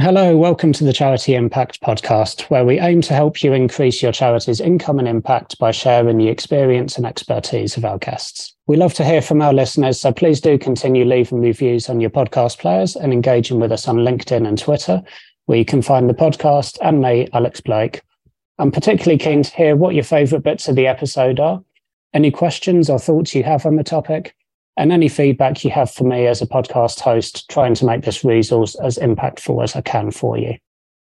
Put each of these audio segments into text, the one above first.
Hello, welcome to the Charity Impact podcast, where we aim to help you increase your charity's income and impact by sharing the experience and expertise of our guests. We love to hear from our listeners, so please do continue leaving reviews on your podcast players and engaging with us on LinkedIn and Twitter, where you can find the podcast and me, Alex Blake. I'm particularly keen to hear what your favourite bits of the episode are, any questions or thoughts you have on the topic, and any feedback you have for me as a podcast host, trying to make this resource as impactful as I can for you.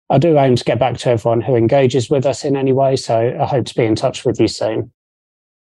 I do aim to get back to everyone who engages with us in any way, so I hope to be in touch with you soon.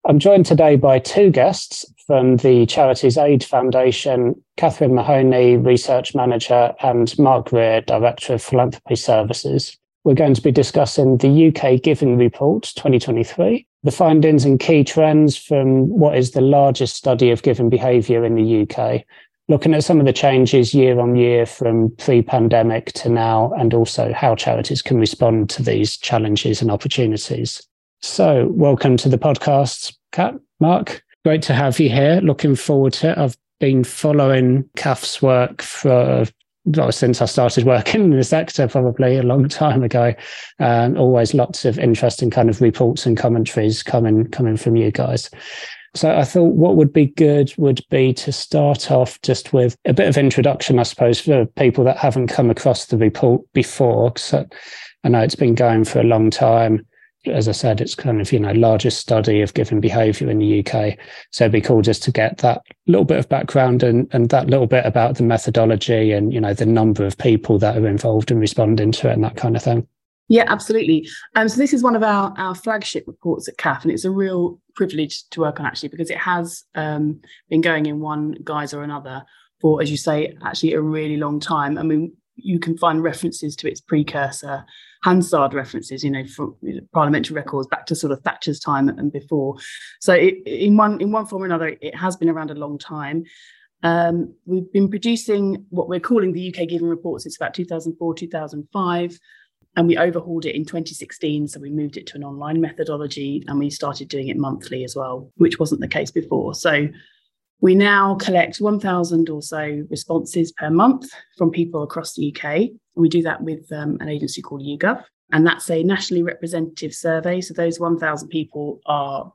I'm joined today by two guests from the Charities Aid Foundation Catherine Mahoney, Research Manager, and Mark Greer, Director of Philanthropy Services. We're going to be discussing the UK Giving Report 2023, the findings and key trends from what is the largest study of giving behaviour in the UK, looking at some of the changes year on year from pre pandemic to now, and also how charities can respond to these challenges and opportunities. So, welcome to the podcast, Kat, Mark. Great to have you here. Looking forward to it. I've been following Kath's work for since I started working in the sector, probably a long time ago. Um, always lots of interesting kind of reports and commentaries coming coming from you guys. So I thought what would be good would be to start off just with a bit of introduction, I suppose, for people that haven't come across the report before. So I know it's been going for a long time as I said, it's kind of, you know, largest study of given behavior in the UK. So it'd be cool just to get that little bit of background and, and that little bit about the methodology and, you know, the number of people that are involved in responding to it and that kind of thing. Yeah, absolutely. Um, so this is one of our, our flagship reports at CAF, and it's a real privilege to work on actually because it has um, been going in one guise or another for, as you say, actually a really long time. I mean, you can find references to its precursor Hansard references, you know, from parliamentary records back to sort of Thatcher's time and before. So it, in one in one form or another, it has been around a long time. Um, we've been producing what we're calling the UK Giving Reports. It's about 2004, 2005. And we overhauled it in 2016. So we moved it to an online methodology and we started doing it monthly as well, which wasn't the case before. So we now collect 1,000 or so responses per month from people across the UK. We do that with um, an agency called YouGov, and that's a nationally representative survey. So those 1,000 people are,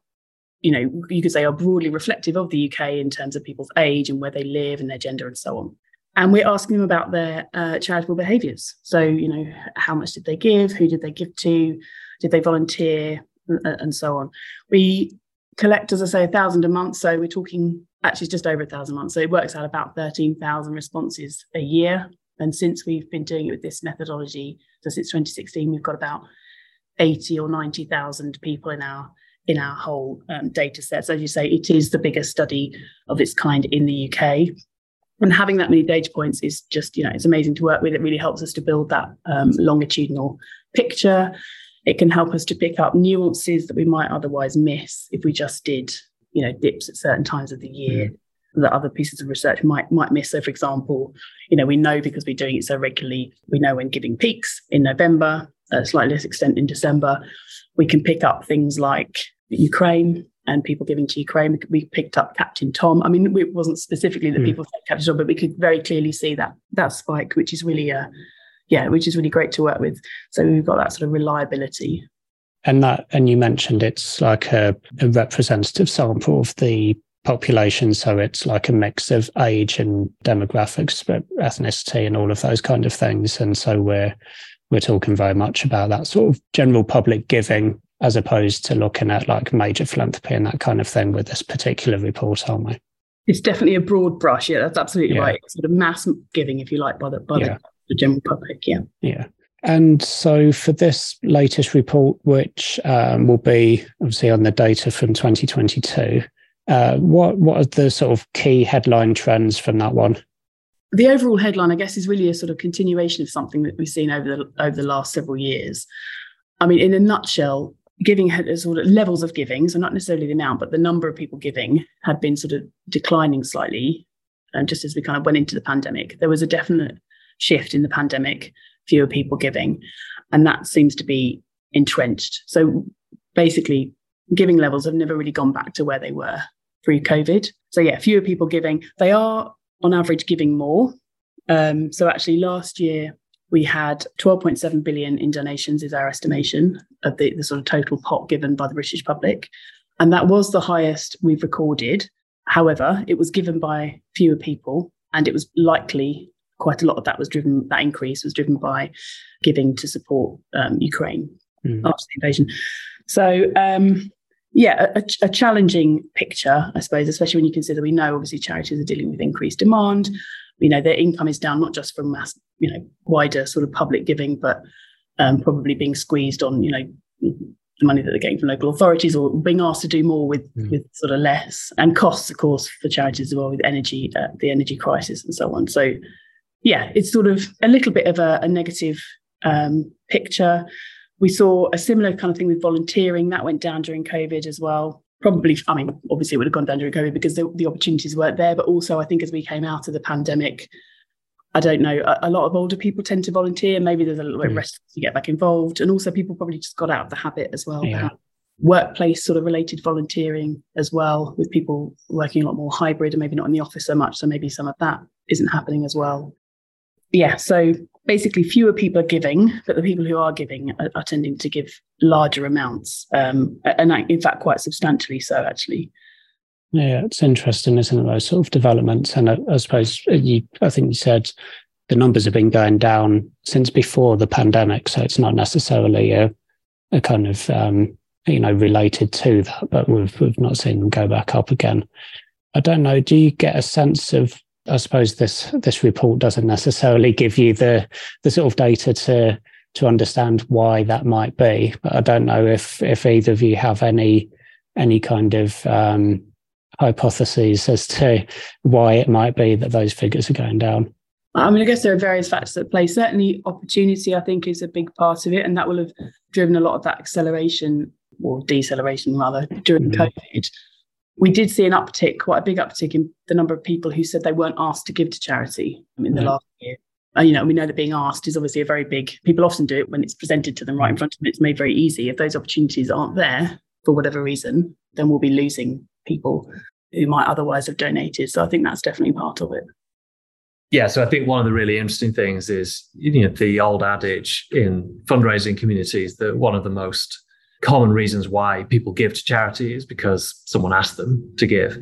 you know, you could say are broadly reflective of the UK in terms of people's age and where they live and their gender and so on. And we're asking them about their uh, charitable behaviours. So, you know, how much did they give? Who did they give to? Did they volunteer? And, and so on. We collect, as I say, a thousand a month. So we're talking actually just over a thousand months. So it works out about 13,000 responses a year. And since we've been doing it with this methodology, so since 2016, we've got about 80 or 90,000 people in our in our whole um, data set. So as you say, it is the biggest study of its kind in the UK. And having that many data points is just, you know, it's amazing to work with. It really helps us to build that um, longitudinal picture. It can help us to pick up nuances that we might otherwise miss if we just did you know dips at certain times of the year mm. That other pieces of research might might miss. So, for example, you know we know because we're doing it so regularly, we know when giving peaks in November, uh, slightly less extent in December. We can pick up things like Ukraine and people giving to Ukraine. We picked up Captain Tom. I mean, it wasn't specifically that mm. people said Captain Tom, but we could very clearly see that that spike, which is really a yeah, which is really great to work with. So we've got that sort of reliability and that, and you mentioned it's like a, a representative sample of the population. So it's like a mix of age and demographics, ethnicity, and all of those kind of things. And so we're we're talking very much about that sort of general public giving as opposed to looking at like major philanthropy and that kind of thing with this particular report, aren't we? It's definitely a broad brush. Yeah, that's absolutely yeah. right. Sort of mass giving, if you like, by the by yeah. the, the general public. Yeah. Yeah. And so for this latest report, which um, will be obviously on the data from 2022, uh, what what are the sort of key headline trends from that one? The overall headline, I guess, is really a sort of continuation of something that we've seen over the over the last several years. I mean, in a nutshell, giving had sort of levels of giving, so not necessarily the amount, but the number of people giving had been sort of declining slightly. And just as we kind of went into the pandemic, there was a definite shift in the pandemic fewer people giving. And that seems to be entrenched. So basically, giving levels have never really gone back to where they were pre COVID. So, yeah, fewer people giving. They are on average giving more. Um, so, actually, last year, we had 12.7 billion in donations, is our estimation of the, the sort of total pot given by the British public. And that was the highest we've recorded. However, it was given by fewer people, and it was likely quite a lot of that was driven, that increase was driven by giving to support um, Ukraine mm. after the invasion. So, um, yeah, a, a, challenging picture, I suppose, especially when you consider we know obviously charities are dealing with increased demand. You know, their income is down not just from mass, you know, wider sort of public giving, but um, probably being squeezed on, you know, the money that they're getting from local authorities or being asked to do more with mm. with sort of less and costs of course for charities as well with energy uh, the energy crisis and so on so yeah it's sort of a little bit of a, a negative um, picture we saw a similar kind of thing with volunteering that went down during covid as well probably i mean obviously it would have gone down during covid because the, the opportunities weren't there but also i think as we came out of the pandemic I don't know. A, a, lot of older people tend to volunteer. Maybe there's a little bit mm. rest to get back involved, and also people probably just got out of the habit as well. Yeah. Workplace sort of related volunteering as well, with people working a lot more hybrid and maybe not in the office so much. So maybe some of that isn't happening as well. Yeah. So basically, fewer people are giving, but the people who are giving are, are tending to give larger amounts, um, and in fact, quite substantially so, actually. Yeah, it's interesting, isn't it? Those sort of developments, and I, I suppose you, I think you said the numbers have been going down since before the pandemic, so it's not necessarily a, a kind of um, you know related to that, but we've we've not seen them go back up again. I don't know. Do you get a sense of? I suppose this this report doesn't necessarily give you the the sort of data to to understand why that might be, but I don't know if if either of you have any any kind of um, hypotheses as to why it might be that those figures are going down? I mean, I guess there are various factors at play. Certainly, opportunity, I think, is a big part of it, and that will have driven a lot of that acceleration or deceleration rather during mm-hmm. COVID. We did see an uptick, quite a big uptick in the number of people who said they weren't asked to give to charity in the last year. And, you know, we know that being asked is obviously a very big. People often do it when it's presented to them right in front of them. It's made very easy. If those opportunities aren't there for whatever reason, then we'll be losing people who might otherwise have donated. So I think that's definitely part of it. Yeah, so I think one of the really interesting things is you know the old adage in fundraising communities that one of the most common reasons why people give to charity is because someone asked them to give.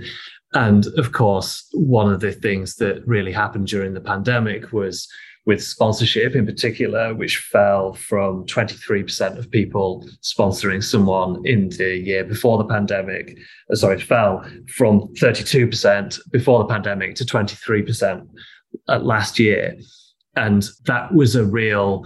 And of course, one of the things that really happened during the pandemic was with sponsorship in particular, which fell from 23% of people sponsoring someone in the year before the pandemic. Uh, sorry, it fell from 32% before the pandemic to 23% last year. And that was a real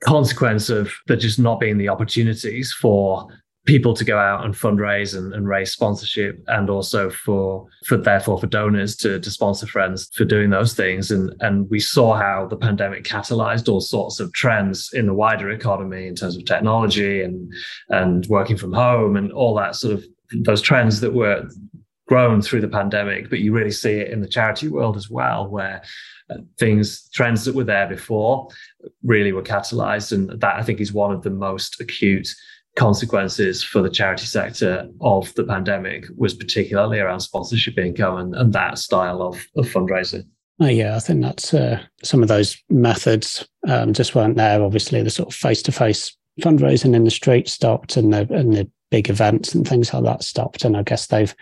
consequence of there just not being the opportunities for people to go out and fundraise and, and, raise sponsorship and also for for therefore for donors to, to sponsor friends for doing those things. And and we saw how the pandemic catalyzed all sorts of trends in the wider economy in terms of technology and and working from home and all that sort of those trends that were grown through the pandemic. But you really see it in the charity world as well where uh, things trends that were there before really were catalyzed and that i think is one of the most acute consequences for the charity sector of the pandemic was particularly around sponsorship income and, and that style of, of fundraising. Oh, yeah, I think that's uh, some of those methods um, just weren't there. Obviously, the sort of face to face fundraising in the street stopped, and the and the big events and things like that stopped. And I guess they've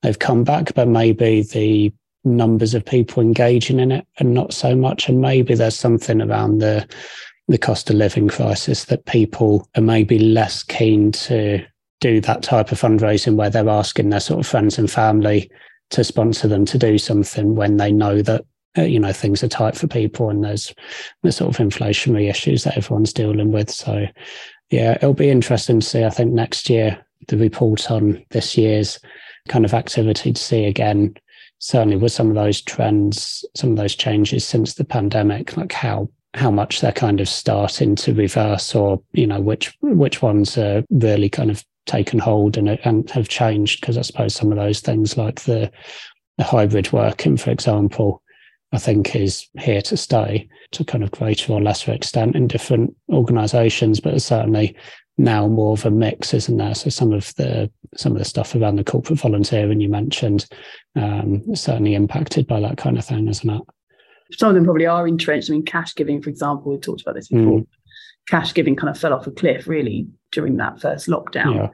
they've come back, but maybe the numbers of people engaging in it and not so much. And maybe there's something around the the cost of living crisis that people are maybe less keen to do that type of fundraising where they're asking their sort of friends and family to sponsor them to do something when they know that uh, you know things are tight for people and there's the sort of inflationary issues that everyone's dealing with so yeah it'll be interesting to see i think next year the report on this year's kind of activity to see again certainly with some of those trends some of those changes since the pandemic like how how much they're kind of starting to reverse or you know which which ones are really kind of taken hold and, and have changed. Because i suppose some of those things like the the hybrid working for example i think is here to stay to kind of greater or lesser extent in different organizations but certainly now more of a mix isn't there so some of the some of the stuff around the corporate volunteering you mentioned um, certainly impacted by that kind of thing isn't it some of them probably are entrenched. I mean, cash giving, for example, we talked about this before. Mm. Cash giving kind of fell off a cliff really during that first lockdown. Yeah.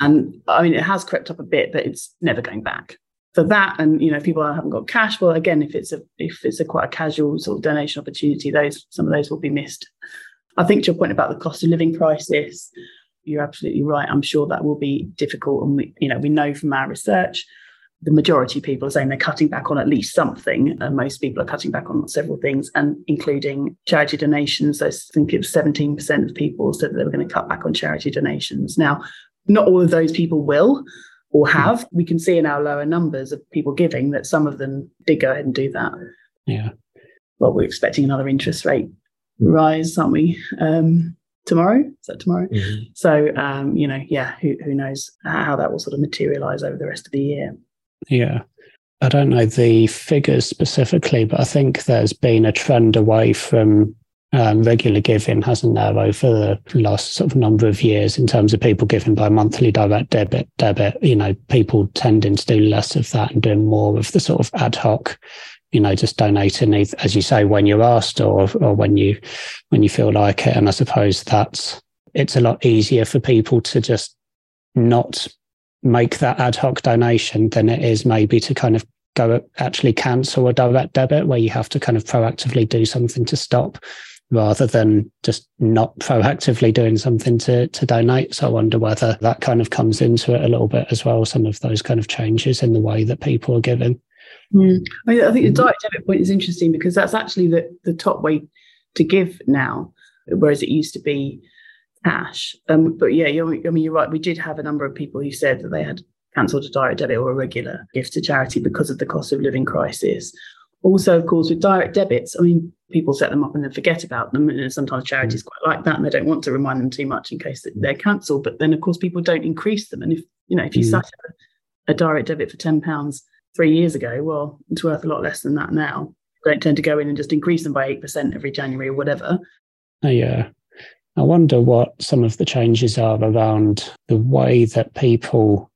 And I mean, it has crept up a bit, but it's never going back. For that, and you know, people haven't got cash, well, again, if it's a if it's a quite a casual sort of donation opportunity, those some of those will be missed. I think to your point about the cost of living crisis, you're absolutely right. I'm sure that will be difficult, and we, you know, we know from our research the majority of people are saying they're cutting back on at least something. And most people are cutting back on several things, and including charity donations. I think it was 17% of people said that they were going to cut back on charity donations. Now, not all of those people will or hmm. have. We can see in our lower numbers of people giving that some of them did go ahead and do that. Yeah. Well, we're expecting another interest rate rise, aren't we? Um, tomorrow. Is that tomorrow? Mm-hmm. So, um, you know, yeah, who, who knows how that will sort of materialize over the rest of the year. Yeah. I don't know the figures specifically, but I think there's been a trend away from um, regular giving, hasn't there, over the last sort of number of years in terms of people giving by monthly direct debit. Debit, you know, people tending to do less of that and doing more of the sort of ad hoc you know, just donating, as you say, when you're asked or or when you when you feel like it. And I suppose that's it's a lot easier for people to just not make that ad hoc donation than it is maybe to kind of go actually cancel a direct debit where you have to kind of proactively do something to stop rather than just not proactively doing something to to donate. So I wonder whether that kind of comes into it a little bit as well. Some of those kind of changes in the way that people are giving. Mm. I, mean, I think the direct debit point is interesting because that's actually the, the top way to give now, whereas it used to be cash. Um, but yeah, I mean, you're right. We did have a number of people who said that they had cancelled a direct debit or a regular gift to charity because of the cost of living crisis. Also, of course, with direct debits, I mean, people set them up and then forget about them. And sometimes charities quite like that and they don't want to remind them too much in case they're cancelled. But then, of course, people don't increase them. And if, you know, if you mm. set a, a direct debit for £10, three years ago, well, it's worth a lot less than that now. Don't tend to go in and just increase them by 8% every January or whatever. Oh, yeah. I wonder what some of the changes are around the way that people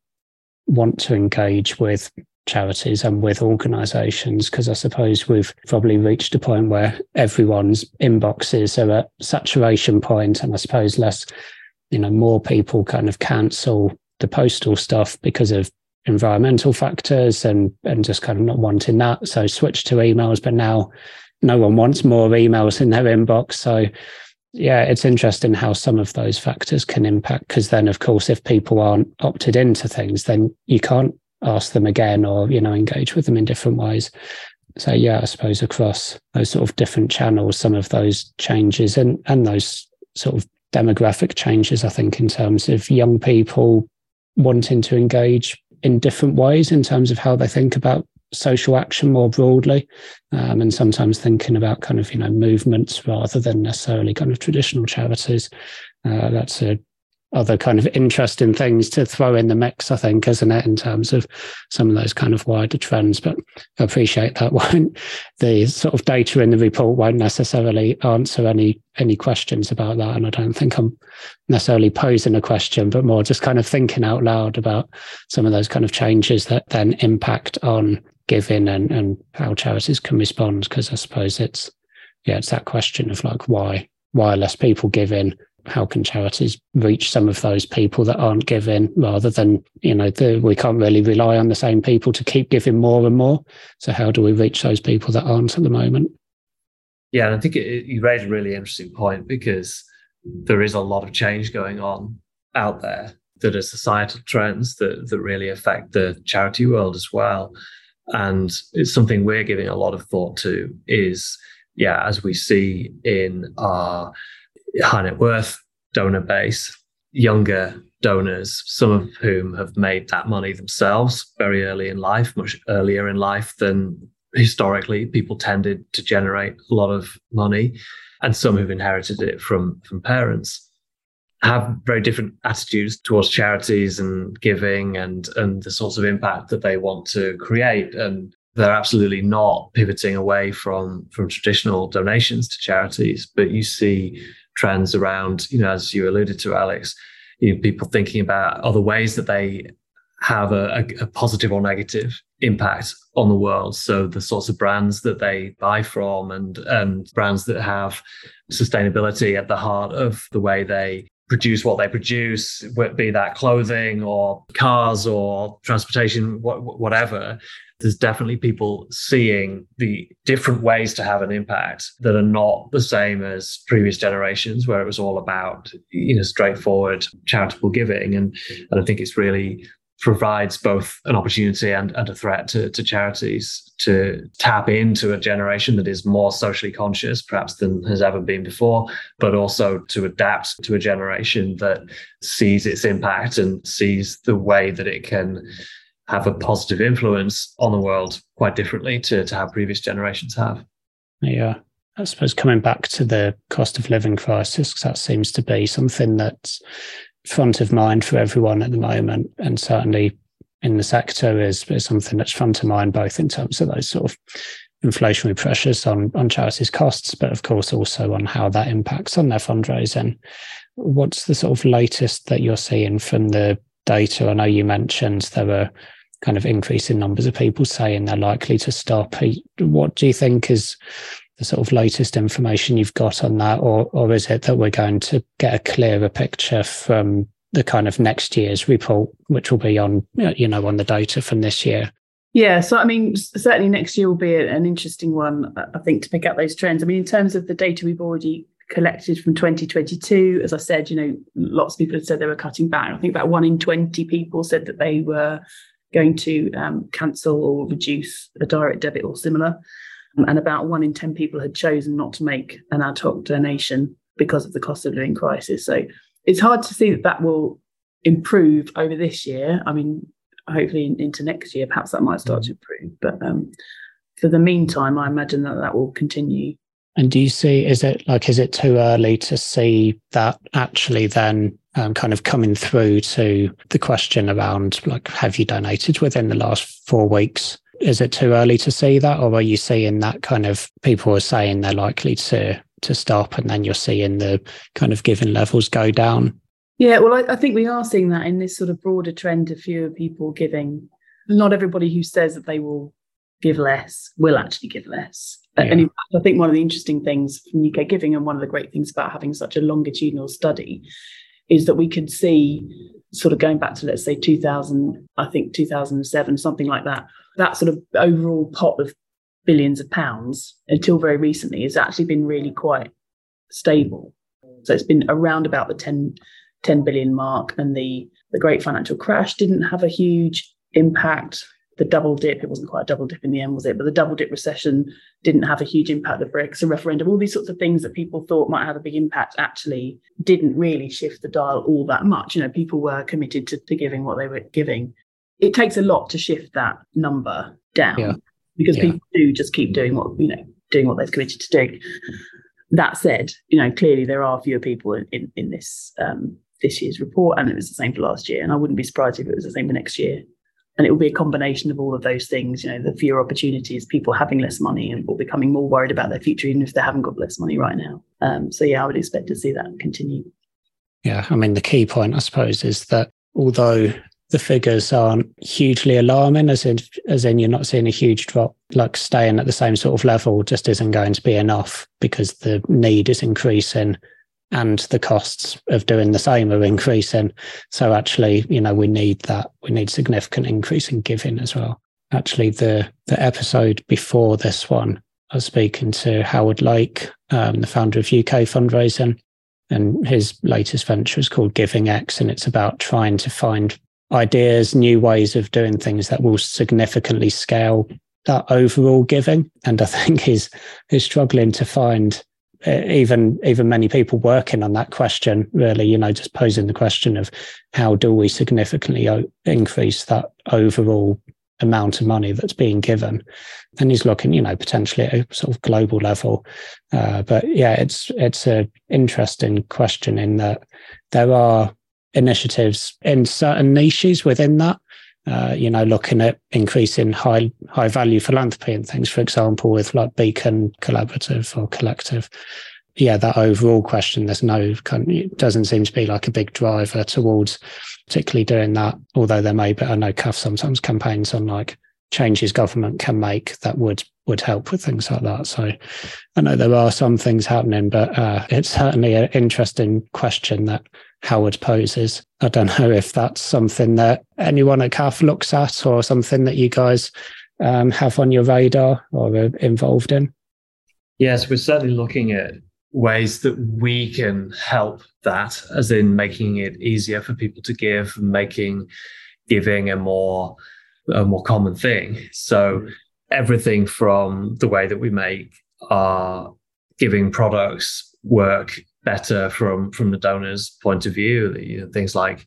want to engage with charities and with organizations because I suppose we've probably reached a point where everyone's inboxes are at saturation point and I suppose less you know more people kind of cancel the postal stuff because of environmental factors and and just kind of not wanting that. So switch to emails, but now no one wants more emails in their inbox. So yeah, it's interesting how some of those factors can impact. Because then, of course, if people aren't opted into things, then you can't ask them again or you know engage with them in different ways. So yeah, I suppose across those sort of different channels, some of those changes and and those sort of demographic changes, I think, in terms of young people wanting to engage in different ways in terms of how they think about social action more broadly um, and sometimes thinking about kind of you know movements rather than necessarily kind of traditional charities. Uh, that's a other kind of interesting things to throw in the mix, I think, isn't it, in terms of some of those kind of wider trends. But I appreciate that won't the sort of data in the report won't necessarily answer any any questions about that. And I don't think I'm necessarily posing a question, but more just kind of thinking out loud about some of those kind of changes that then impact on giving and, and how charities can respond. Because I suppose it's yeah, it's that question of like why why are less people give in how can charities reach some of those people that aren't giving rather than you know the, we can't really rely on the same people to keep giving more and more. So how do we reach those people that aren't at the moment? Yeah and i think it, you raise a really interesting point because there is a lot of change going on out there that are societal trends that, that really affect the charity world as well. And it's something we're giving a lot of thought to is yeah as we see in our high net worth donor base, younger donors, some of whom have made that money themselves very early in life, much earlier in life than historically people tended to generate a lot of money, and some who've inherited it from, from parents. Have very different attitudes towards charities and giving and and the sorts of impact that they want to create and they're absolutely not pivoting away from from traditional donations to charities but you see trends around, you know, as you alluded to, Alex, you know, people thinking about other ways that they have a, a, a positive or negative impact on the world. So the sorts of brands that they buy from and and brands that have sustainability at the heart of the way they produce what they produce, be that clothing or cars or transportation, whatever. There's definitely people seeing the different ways to have an impact that are not the same as previous generations, where it was all about you know straightforward charitable giving. And, and I think it's really provides both an opportunity and, and a threat to, to charities to tap into a generation that is more socially conscious, perhaps than has ever been before, but also to adapt to a generation that sees its impact and sees the way that it can have a positive influence on the world quite differently to, to how previous generations have. Yeah. I suppose coming back to the cost of living crisis, that seems to be something that's front of mind for everyone at the moment, and certainly in the sector is, is something that's front of mind, both in terms of those sort of inflationary pressures on on charities' costs, but of course also on how that impacts on their fundraising. What's the sort of latest that you're seeing from the data? I know you mentioned there were kind of increase in numbers of people saying they're likely to stop. What do you think is the sort of latest information you've got on that, or or is it that we're going to get a clearer picture from the kind of next year's report, which will be on you know on the data from this year? Yeah, so I mean, certainly next year will be an interesting one, I think, to pick up those trends. I mean, in terms of the data we've already collected from 2022, as I said, you know, lots of people had said they were cutting back. I think about one in 20 people said that they were going to um, cancel or reduce a direct debit or similar and about one in 10 people had chosen not to make an ad hoc donation because of the cost of living crisis. So it's hard to see that that will improve over this year. I mean, hopefully in, into next year, perhaps that might start to improve. But um, for the meantime, I imagine that that will continue. And do you see, is it like, is it too early to see that actually then um, kind of coming through to the question around like, have you donated within the last four weeks? Is it too early to see that, or are you seeing that kind of people are saying they're likely to to stop, and then you're seeing the kind of giving levels go down? Yeah, well, I, I think we are seeing that in this sort of broader trend of fewer people giving. Not everybody who says that they will give less will actually give less. Yeah. And fact, I think one of the interesting things from UK Giving and one of the great things about having such a longitudinal study is that we could see sort of going back to let's say 2000 i think 2007 something like that that sort of overall pot of billions of pounds until very recently has actually been really quite stable. So it's been around about the 10, 10 billion mark, and the, the great financial crash didn't have a huge impact. The double dip, it wasn't quite a double dip in the end, was it? But the double dip recession didn't have a huge impact. The Brexit referendum, all these sorts of things that people thought might have a big impact actually didn't really shift the dial all that much. You know, people were committed to, to giving what they were giving it takes a lot to shift that number down yeah. because yeah. people do just keep doing what you know doing what they've committed to do. That said, you know clearly there are fewer people in in, in this um, this year's report, and it was the same for last year. And I wouldn't be surprised if it was the same for next year. And it will be a combination of all of those things. You know, the fewer opportunities, people having less money, and or becoming more worried about their future, even if they haven't got less money right now. Um, so yeah, I would expect to see that continue. Yeah, I mean the key point, I suppose, is that although the figures aren't hugely alarming, as in as in you're not seeing a huge drop. Like staying at the same sort of level just isn't going to be enough because the need is increasing and the costs of doing the same are increasing. So actually, you know, we need that. We need significant increase in giving as well. Actually, the the episode before this one, I was speaking to Howard Lake, um, the founder of UK Fundraising, and his latest venture is called Giving X, and it's about trying to find ideas, new ways of doing things that will significantly scale that overall giving. And I think he's he's struggling to find even even many people working on that question. Really, you know, just posing the question of how do we significantly o- increase that overall amount of money that's being given and he's looking you know potentially at a sort of global level uh, but yeah it's it's a interesting question in that there are initiatives in certain niches within that. Uh, you know, looking at increasing high high value philanthropy and things, for example, with like Beacon Collaborative or Collective. Yeah, that overall question, there's no it doesn't seem to be like a big driver towards particularly doing that. Although there may be, I know CAF sometimes campaigns on like changes government can make that would would help with things like that. So I know there are some things happening, but uh, it's certainly an interesting question that Howard poses. I don't know if that's something that anyone at CAF looks at or something that you guys um, have on your radar or are involved in. Yes, we're certainly looking at ways that we can help that, as in making it easier for people to give, making giving a more a more common thing. So everything from the way that we make our giving products work better from from the donor's point of view. You know, things like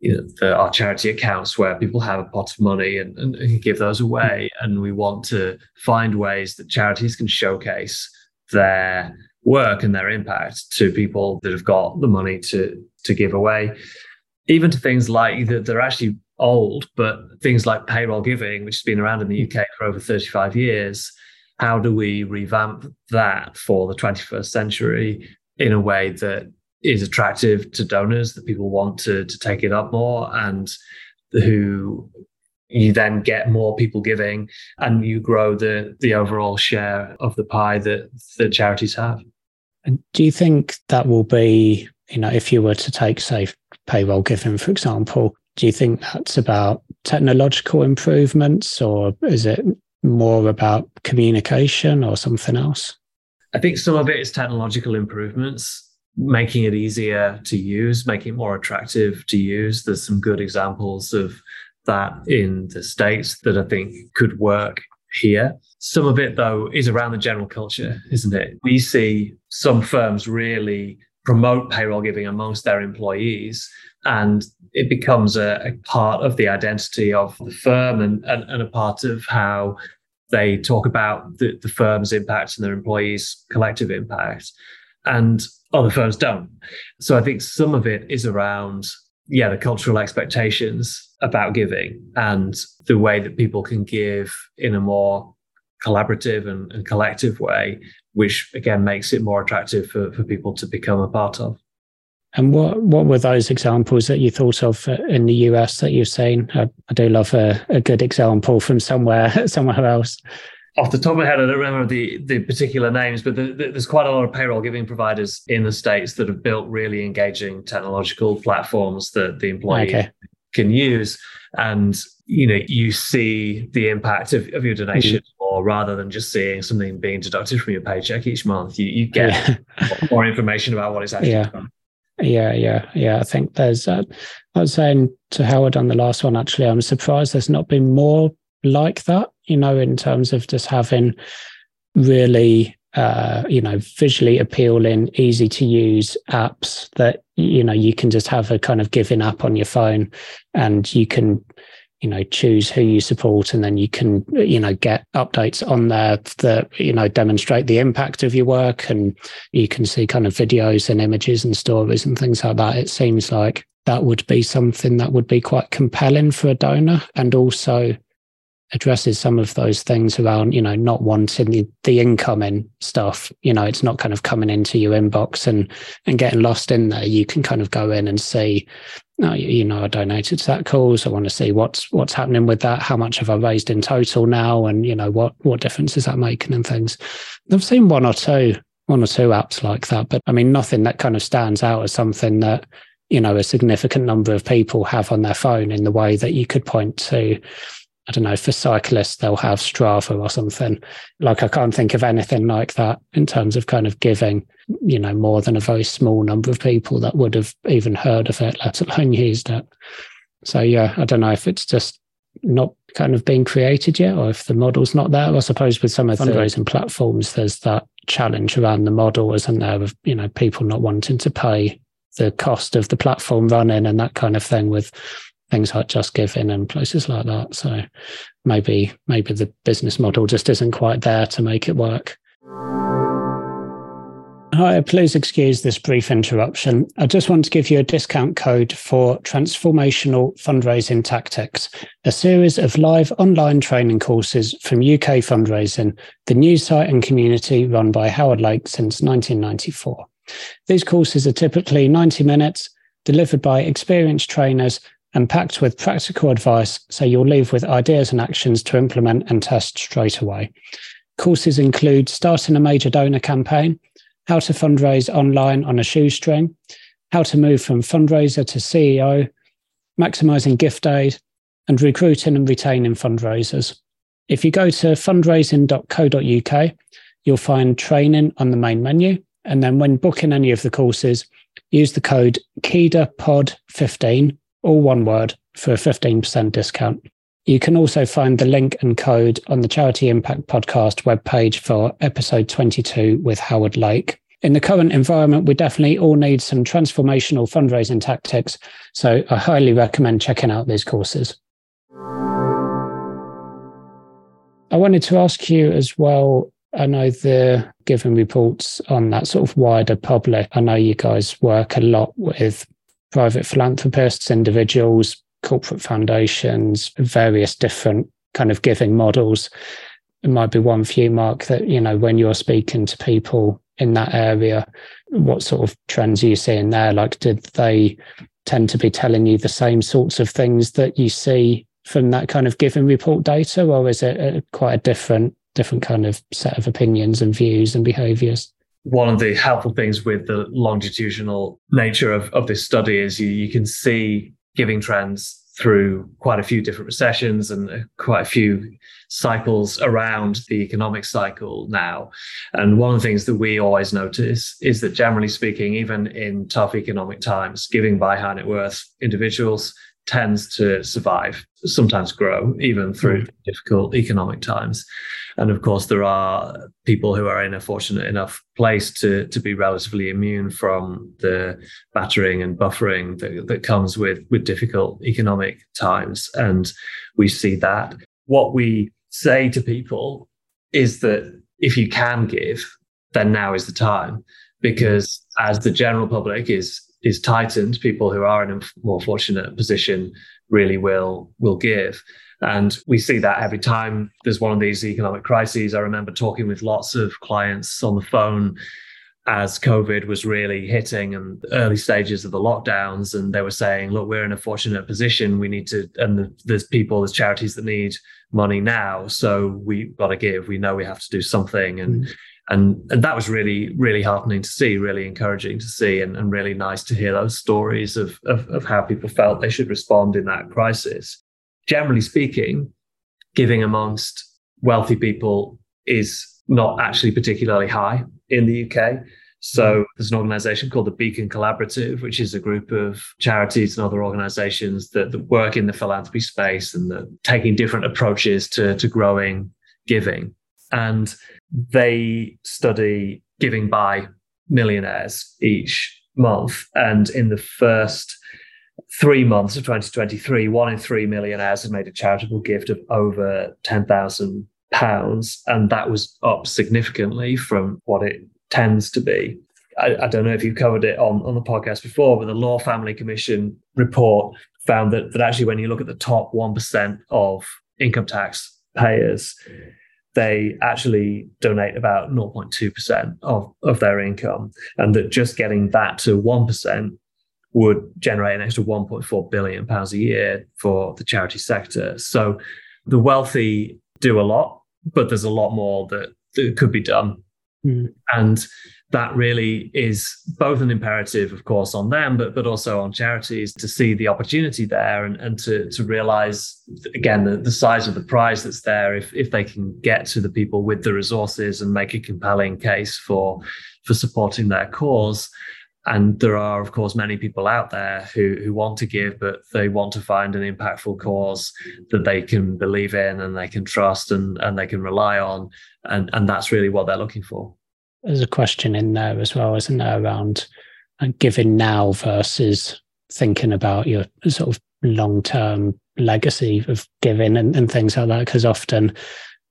you know, the, our charity accounts where people have a pot of money and, and, give those away. And we want to find ways that charities can showcase their work and their impact to people that have got the money to to give away. Even to things like that they're actually old, but things like payroll giving, which has been around in the UK for over 35 years, how do we revamp that for the 21st century in a way that is attractive to donors, that people want to, to take it up more, and who you then get more people giving and you grow the the overall share of the pie that the charities have. And do you think that will be, you know, if you were to take, say, payroll giving, for example, do you think that's about technological improvements or is it more about communication or something else? I think some of it is technological improvements, making it easier to use, making it more attractive to use. There's some good examples of that in the States that I think could work here. Some of it, though, is around the general culture, isn't it? We see some firms really promote payroll giving amongst their employees and it becomes a, a, part of the identity of the firm and, and, and, a part of how they talk about the, the firm's impact and their employees' collective impact. And other firms don't. So I think some of it is around, yeah, the cultural expectations about giving and the way that people can give in a more collaborative and, and collective way, which again makes it more attractive for, for people to become a part of. And what what were those examples that you thought of uh, in the US that you've seen? I, I do love a, a good example from somewhere somewhere else. Off the top of my head, I don't remember the, the particular names, but the, the, there's quite a lot of payroll giving providers in the states that have built really engaging technological platforms that the employee okay. can use, and you know you see the impact of, of your donation mm-hmm. more rather than just seeing something being deducted from your paycheck each month. You you get yeah. more information about what it's actually. Yeah. Done. Yeah, yeah, yeah. I think there's. Uh, I was saying to Howard on the last one. Actually, I'm surprised there's not been more like that. You know, in terms of just having really, uh, you know, visually appealing, easy to use apps that you know you can just have a kind of giving app on your phone, and you can you know choose who you support and then you can you know get updates on there that you know demonstrate the impact of your work and you can see kind of videos and images and stories and things like that. It seems like that would be something that would be quite compelling for a donor and also addresses some of those things around you know not wanting the, the incoming stuff. You know it's not kind of coming into your inbox and and getting lost in there. You can kind of go in and see no, you know, I donated to that cause. I want to see what's what's happening with that. How much have I raised in total now, and you know what what difference is that making and things. I've seen one or two one or two apps like that, but I mean nothing that kind of stands out as something that you know a significant number of people have on their phone in the way that you could point to I don't know, for cyclists, they'll have Strava or something. Like, I can't think of anything like that in terms of kind of giving, you know, more than a very small number of people that would have even heard of it, let alone used it. So, yeah, I don't know if it's just not kind of being created yet or if the model's not there. I suppose with some of the fundraising platforms, there's that challenge around the model, isn't there, of, you know, people not wanting to pay the cost of the platform running and that kind of thing with things like Just Giving and places like that. So maybe maybe the business model just isn't quite there to make it work. Hi, please excuse this brief interruption. I just want to give you a discount code for Transformational Fundraising Tactics, a series of live online training courses from UK Fundraising, the news site and community run by Howard Lake since 1994. These courses are typically 90 minutes, delivered by experienced trainers and packed with practical advice so you'll leave with ideas and actions to implement and test straight away. Courses include starting a major donor campaign, how to fundraise online on a shoestring, how to move from fundraiser to CEO, maximizing gift aid, and recruiting and retaining fundraisers. If you go to fundraising.co.uk, you'll find training on the main menu. And then when booking any of the courses, use the code KEDAPOD15, all one word, for a 15% discount. You can also find the link and code on the Charity Impact Podcast webpage for episode 22 with Howard Lake. In the current environment, we definitely all need some transformational fundraising tactics. So I highly recommend checking out these courses. I wanted to ask you as well. I know the giving reports on that sort of wider public. I know you guys work a lot with private philanthropists, individuals, corporate foundations, various different kind of giving models. It might be one for you, Mark, that, you know, when you're speaking to people in that area, what sort of trends are you seeing there? Like, did they tend to be telling you the same sorts of things that you see from that kind of giving report data, or is it a, quite a different different kind of set of opinions and views and behaviours? One of the helpful things with the longitudinal nature of, of this study is you, you can see giving trends through quite a few different recessions and uh, quite a few cycles around the economic cycle now. And one of the things that we always notice is that generally speaking, even in tough economic times, giving by high net worth individuals tends to survive, sometimes grow, even through mm. difficult economic times. And of course, there are people who are in a fortunate enough place to, to be relatively immune from the battering and buffering that, that comes with, with difficult economic times. And we see that. What we say to people is that if you can give, then now is the time. Because as the general public is is tightened, people who are in a more fortunate position really will will give. And we see that every time there's one of these economic crises. I remember talking with lots of clients on the phone as COVID was really hitting and the early stages of the lockdowns. And they were saying, look, we're in a fortunate position. We need to, and there's people, there's charities that need money now. So we've got to give. We know we have to do something. And mm and and that was really really heartening to see really encouraging to see and, and really nice to hear those stories of, of, of how people felt they should respond in that crisis generally speaking giving amongst wealthy people is not actually particularly high in the uk so mm-hmm. there's an organization called the Beacon Collaborative, which is a group of charities and other organizations that, that work in the philanthropy space and that taking different approaches to, to growing giving. And they study giving by millionaires each month. And in the first three months of 2023, one in three millionaires had made a charitable gift of over 10,000 pounds. And that was up significantly from what it tends to be. I, I, don't know if you've covered it on, on the podcast before, but the Law Family Commission report found that, that actually, when you look at the top 1% of income tax payers, they actually donate about 0.2% of, of their income. And that just getting that to 1% would generate an extra 1.4 billion pounds a year for the charity sector. So the wealthy do a lot, but there's a lot more that, that could be done. Mm. And that really is both an imperative, of course, on them, but but also on charities to see the opportunity there and, and to to realize again the, the size of the prize that's there if if they can get to the people with the resources and make a compelling case for for supporting their cause. And there are, of course, many people out there who, who want to give, but they want to find an impactful cause that they can believe in and they can trust and, and they can rely on. And, and that's really what they're looking for there's a question in there as well, isn't there, around uh, giving now versus thinking about your sort of long term legacy of giving and, and things like that. Because often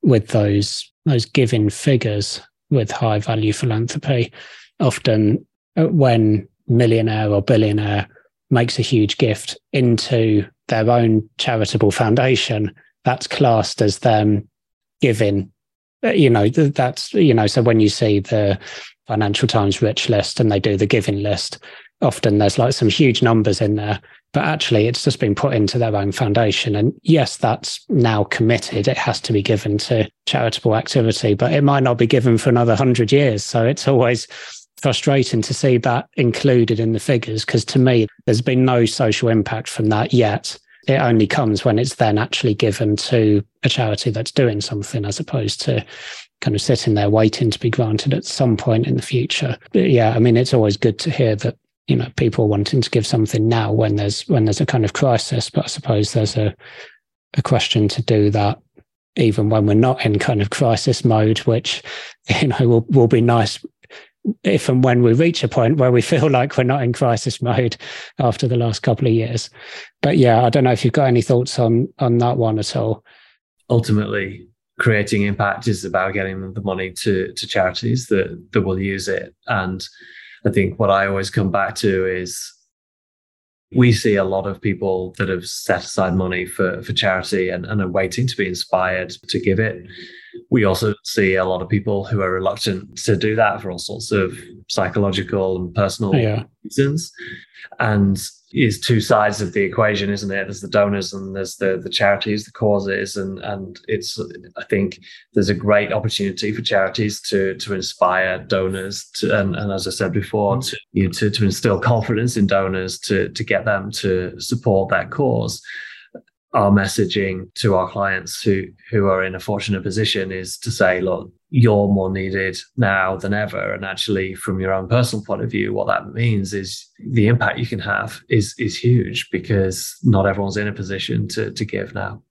with those those giving figures with high value philanthropy, often uh, when millionaire or billionaire makes a huge gift into their own charitable foundation, that's classed as them giving you know that's you know so when you see the financial times rich list and they do the giving list often there's like some huge numbers in there but actually it's just been put into their own foundation. And yes, that's now committed. It has to be given to charitable activity, but it might not be given for another hundred years. So it's always frustrating to see that included in the figures because to me, there's been no social impact from that yet. It only comes when it's then actually given to a charity that's doing something as opposed to kind of sitting there waiting to be granted at some point in the future. But yeah, I mean, it's always good to hear that you know people wanting to give something now when there's when there's a kind of crisis. But I suppose there's a a question to do that even when we're not in kind of crisis mode, which you know will will be nice if and when we reach a point where we feel like we're not in crisis mode after the last couple of years. But yeah, I don't know if you've got any thoughts on on that one at all. Ultimately, creating impact is about getting the money to to charities that that will use it. And I think what I always come back to is we see a lot of people that have set aside money for, for charity and, and are waiting to be inspired to give it we also see a lot of people who are reluctant to do that for all sorts of psychological and personal yeah. reasons. And is two sides of the equation, isn't it? There's the donors and there's the the charities, the causes, and and it's I think there's a great opportunity for charities to to inspire donors to, and, and as I said before, mm. to you know, to to instill confidence in donors to to get them to support that cause our messaging to our clients who who are in a fortunate position is to say, look, you're more needed now than ever. And actually, from your own personal point of view, what that means is the impact you can have is is huge because not everyone's in a position to to give now.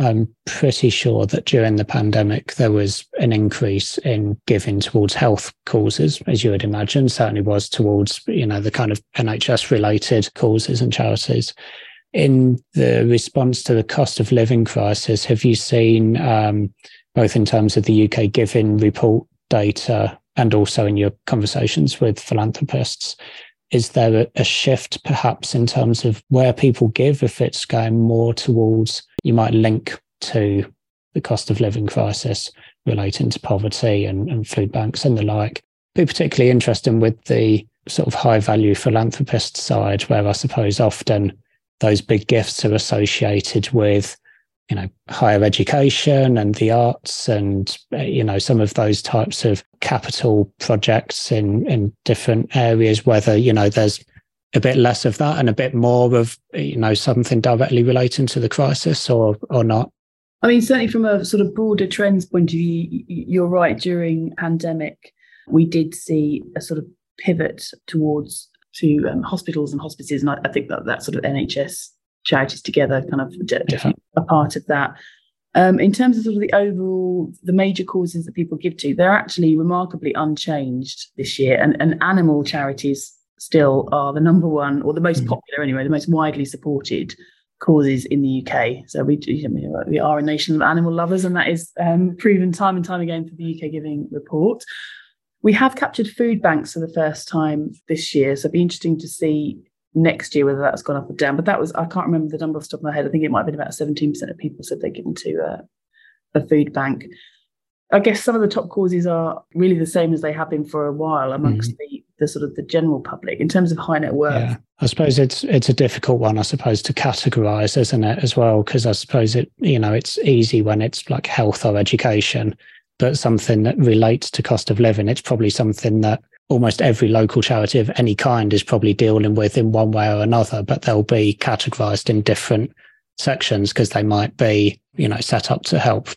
I'm pretty sure that during the pandemic, there was an increase in giving towards health causes, as you would imagine, certainly was towards, you know, the kind of NHS related causes and charities in the response to the cost of living crisis, have you seen, um, both in terms of the UK Giving report data and also in your conversations with philanthropists, is there a, shift perhaps in terms of where people give if it's going more towards, you might link to the cost of living crisis relating to poverty and, and food banks and the like? Be particularly interesting with the sort of high value philanthropist side, where I suppose often those big gifts are associated with you know higher education and the arts and uh, you know some of those types of capital projects in in different areas whether you know there's a bit less of that and a bit more of you know something directly relating to the crisis or or not. I mean certainly from a sort of broader trends point of view you're right during pandemic we did see a sort of pivot towards to um, hospitals and hospices. And I, I, think that that sort of NHS charities together kind of definitely a part of that. Um, in terms of sort of the overall, the major causes that people give to, they're actually remarkably unchanged this year. And, and animal charities still are the number one, or the most mm. popular anyway, the most widely supported causes in the UK. So we, we are a nation of animal lovers, and that is um, proven time and time again for the UK Giving report. We have captured food banks for the first time this year, so it'd be interesting to see next year whether that's gone up or down. But that was I can't remember the number off the top of my head. I think it might have been about seventeen percent of people said they're given to uh, a food bank. I guess some of the top causes are really the same as they have been for a while amongst mm. the, the sort of the general public in terms of high net worth. Yeah. I suppose it's it's a difficult one, I suppose, to categorize, isn't it, as well? Because I suppose it, you know, it's easy when it's like health or education but something that relates to cost of living. It's probably something that almost every local charity of any kind is probably dealing with in one way or another, but they'll be categorized in different sections because they might be, you know, set up to help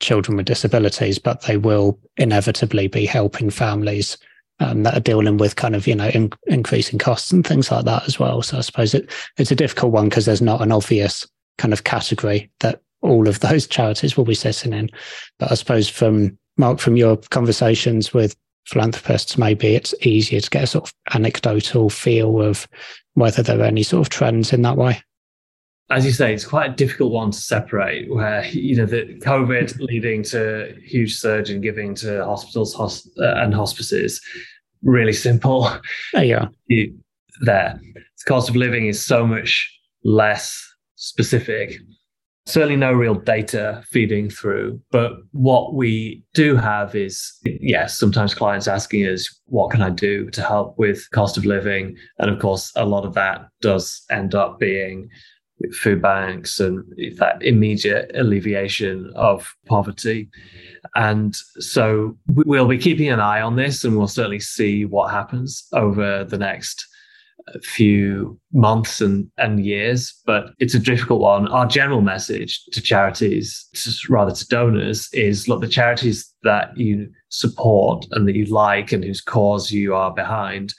children with disabilities, but they will inevitably be helping families um, that are dealing with kind of, you know, in, increasing costs and things like that as well. So I suppose it, it's a difficult one because there's not an obvious kind of category that all of those charities will be sitting in. But I suppose from Mark, from your conversations with philanthropists, maybe it's easier to get a sort of anecdotal feel of whether there are any sort of trends in that way. As you say, it's quite a difficult one to separate. Where you know the COVID leading to huge surge in giving to hospitals hosp- uh, and hospices, really simple. Yeah, there. The cost of living is so much less specific certainly no real data feeding through. But what we do have is, yes, sometimes clients asking us, what can I do to help with cost of living? And of course, a lot of that does end up being food banks and that immediate alleviation of poverty. And so we'll be keeping an eye on this and we'll certainly see what happens over the next few months and, and years, but it's a difficult one. Our general message to charities, rather to donors, is look, the charities that you support and that you like and whose cause you are behind,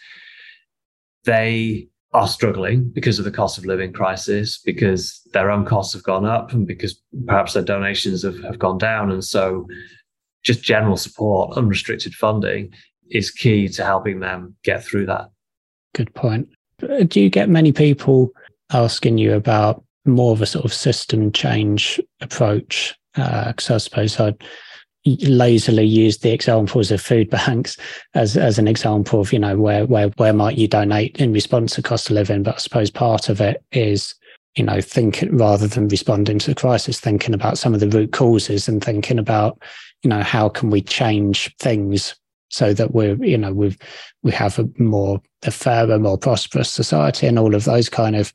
they are struggling because of the cost of living crisis, because their own costs have gone up, and because perhaps their donations have, have gone down. And so, just general support, unrestricted funding is key to helping them get through that. Good point. Do you get many people asking you about more of a sort of system change approach? Because uh, I suppose I'd lazily use the examples of food banks as as an example of you know where where where might you donate in response to cost of living but i suppose part of it is you know thinking rather than responding to the crisis thinking about some of the root causes and thinking about you know how can we change things so that we're you know we've we have a more a fairer more prosperous society and all of those kind of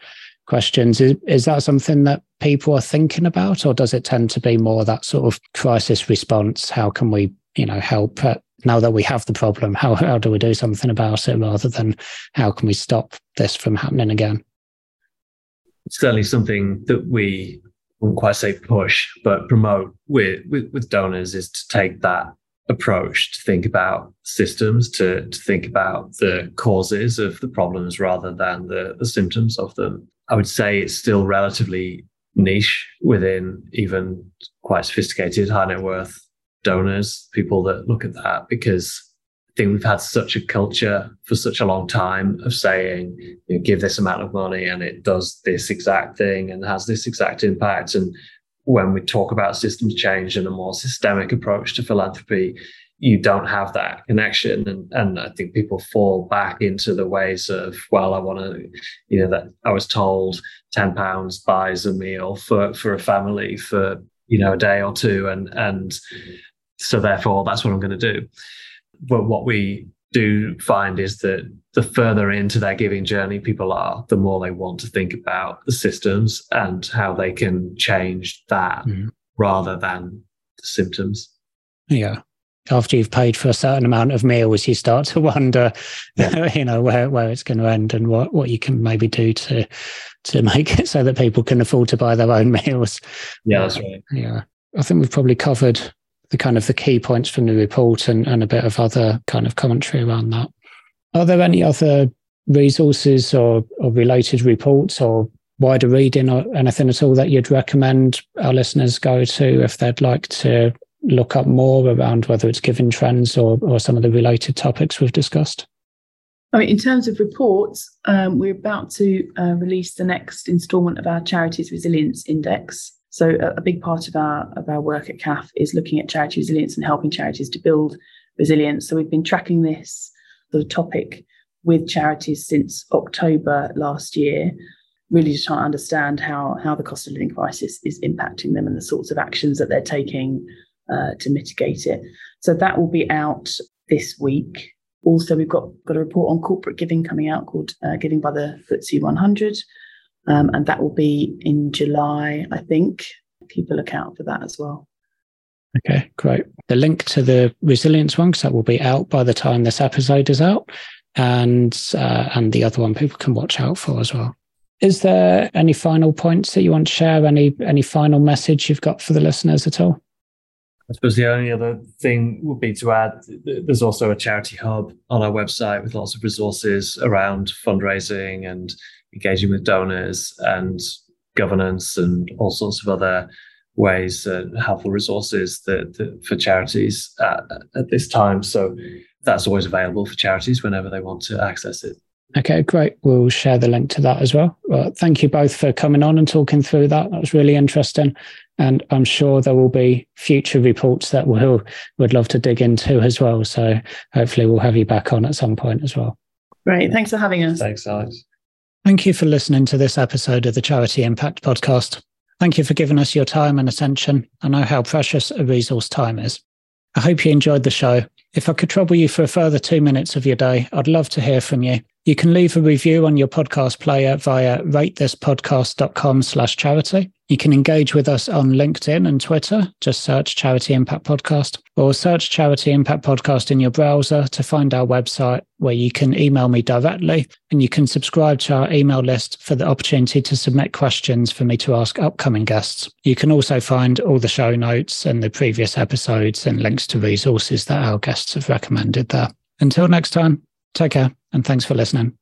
questions. Is, is that something that people are thinking about or does it tend to be more that sort of crisis response? How can we you know help uh, now that we have the problem how, how do we do something about it rather than how can we stop this from happening again? It's certainly something that we wouldn't quite say push but promote with, with, with donors is to take that approach to think about systems, to, to think about the causes of the problems rather than the, the symptoms of them. I would say it's still relatively niche within even quite sophisticated high net worth donors, people that look at that, because I think we've had such a culture for such a long time of saying, you know, give this amount of money and it does this exact thing and has this exact impact. And when we talk about systems change and a more systemic approach to philanthropy, you don't have that connection. And, and I think people fall back into the ways of, well, I want to, you know, that I was told 10 pounds buys a meal for, for a family for, you know, a day or two. And, and so therefore that's what I'm going to do. But what we do find is that the further into their giving journey people are, the more they want to think about the systems and how they can change that mm. rather than the symptoms. Yeah. After you've paid for a certain amount of meals, you start to wonder, yeah. you know, where, where it's going to end and what, what you can maybe do to to make it so that people can afford to buy their own meals. Yeah, that's right. Yeah. I think we've probably covered the kind of the key points from the report and, and a bit of other kind of commentary around that. Are there any other resources or, or related reports or wider reading or anything at all that you'd recommend our listeners go to if they'd like to look up more around whether it's giving trends or, or some of the related topics we've discussed? I mean, in terms of reports, um, we're about to uh, release the next instalment of our Charities Resilience Index. So a, a, big part of our of our work at CAF is looking at charity resilience and helping charities to build resilience. So we've been tracking this the topic with charities since October last year, really to try and understand how how the cost of living crisis is impacting them and the sorts of actions that they're taking uh, to mitigate it. So that will be out this week. Also, we've got got a report on corporate giving coming out called uh, Giving by the FTSE 100. Um, and that will be in July, I think. Keep a lookout for that as well. Okay, great. The link to the resilience one, because that will be out by the time this episode is out, and uh, and the other one people can watch out for as well. Is there any final points that you want to share? Any any final message you've got for the listeners at all? I suppose the only other thing would be to add there's also a charity hub on our website with lots of resources around fundraising and engaging with donors and governance and all sorts of other ways, uh, helpful resources that, that for charities at, at this time. So that's always available for charities whenever they want to access it. Okay, great. We'll share the link to that as well. well. Thank you both for coming on and talking through that. That was really interesting. And I'm sure there will be future reports that we'll would love to dig into as well. So hopefully we'll have you back on at some point as well. Great. Thanks for having us. Thanks, Alex. Thank you for listening to this episode of the Charity Impact Podcast. Thank you for giving us your time and attention. I know how precious a resource time is. I hope you enjoyed the show. If I could trouble you for a further two minutes of your day, I'd love to hear from you. You can leave a review on your podcast player via ratethispodcast.com slash charity. You can engage with us on LinkedIn and Twitter. Just search Charity Impact Podcast or search Charity Impact Podcast in your browser to find our website where you can email me directly and you can subscribe to our email list for the opportunity to submit questions for me to ask upcoming guests. You can also find all the show notes and the previous episodes and links to resources that our guests have recommended there. Until next time, take care and thanks for listening.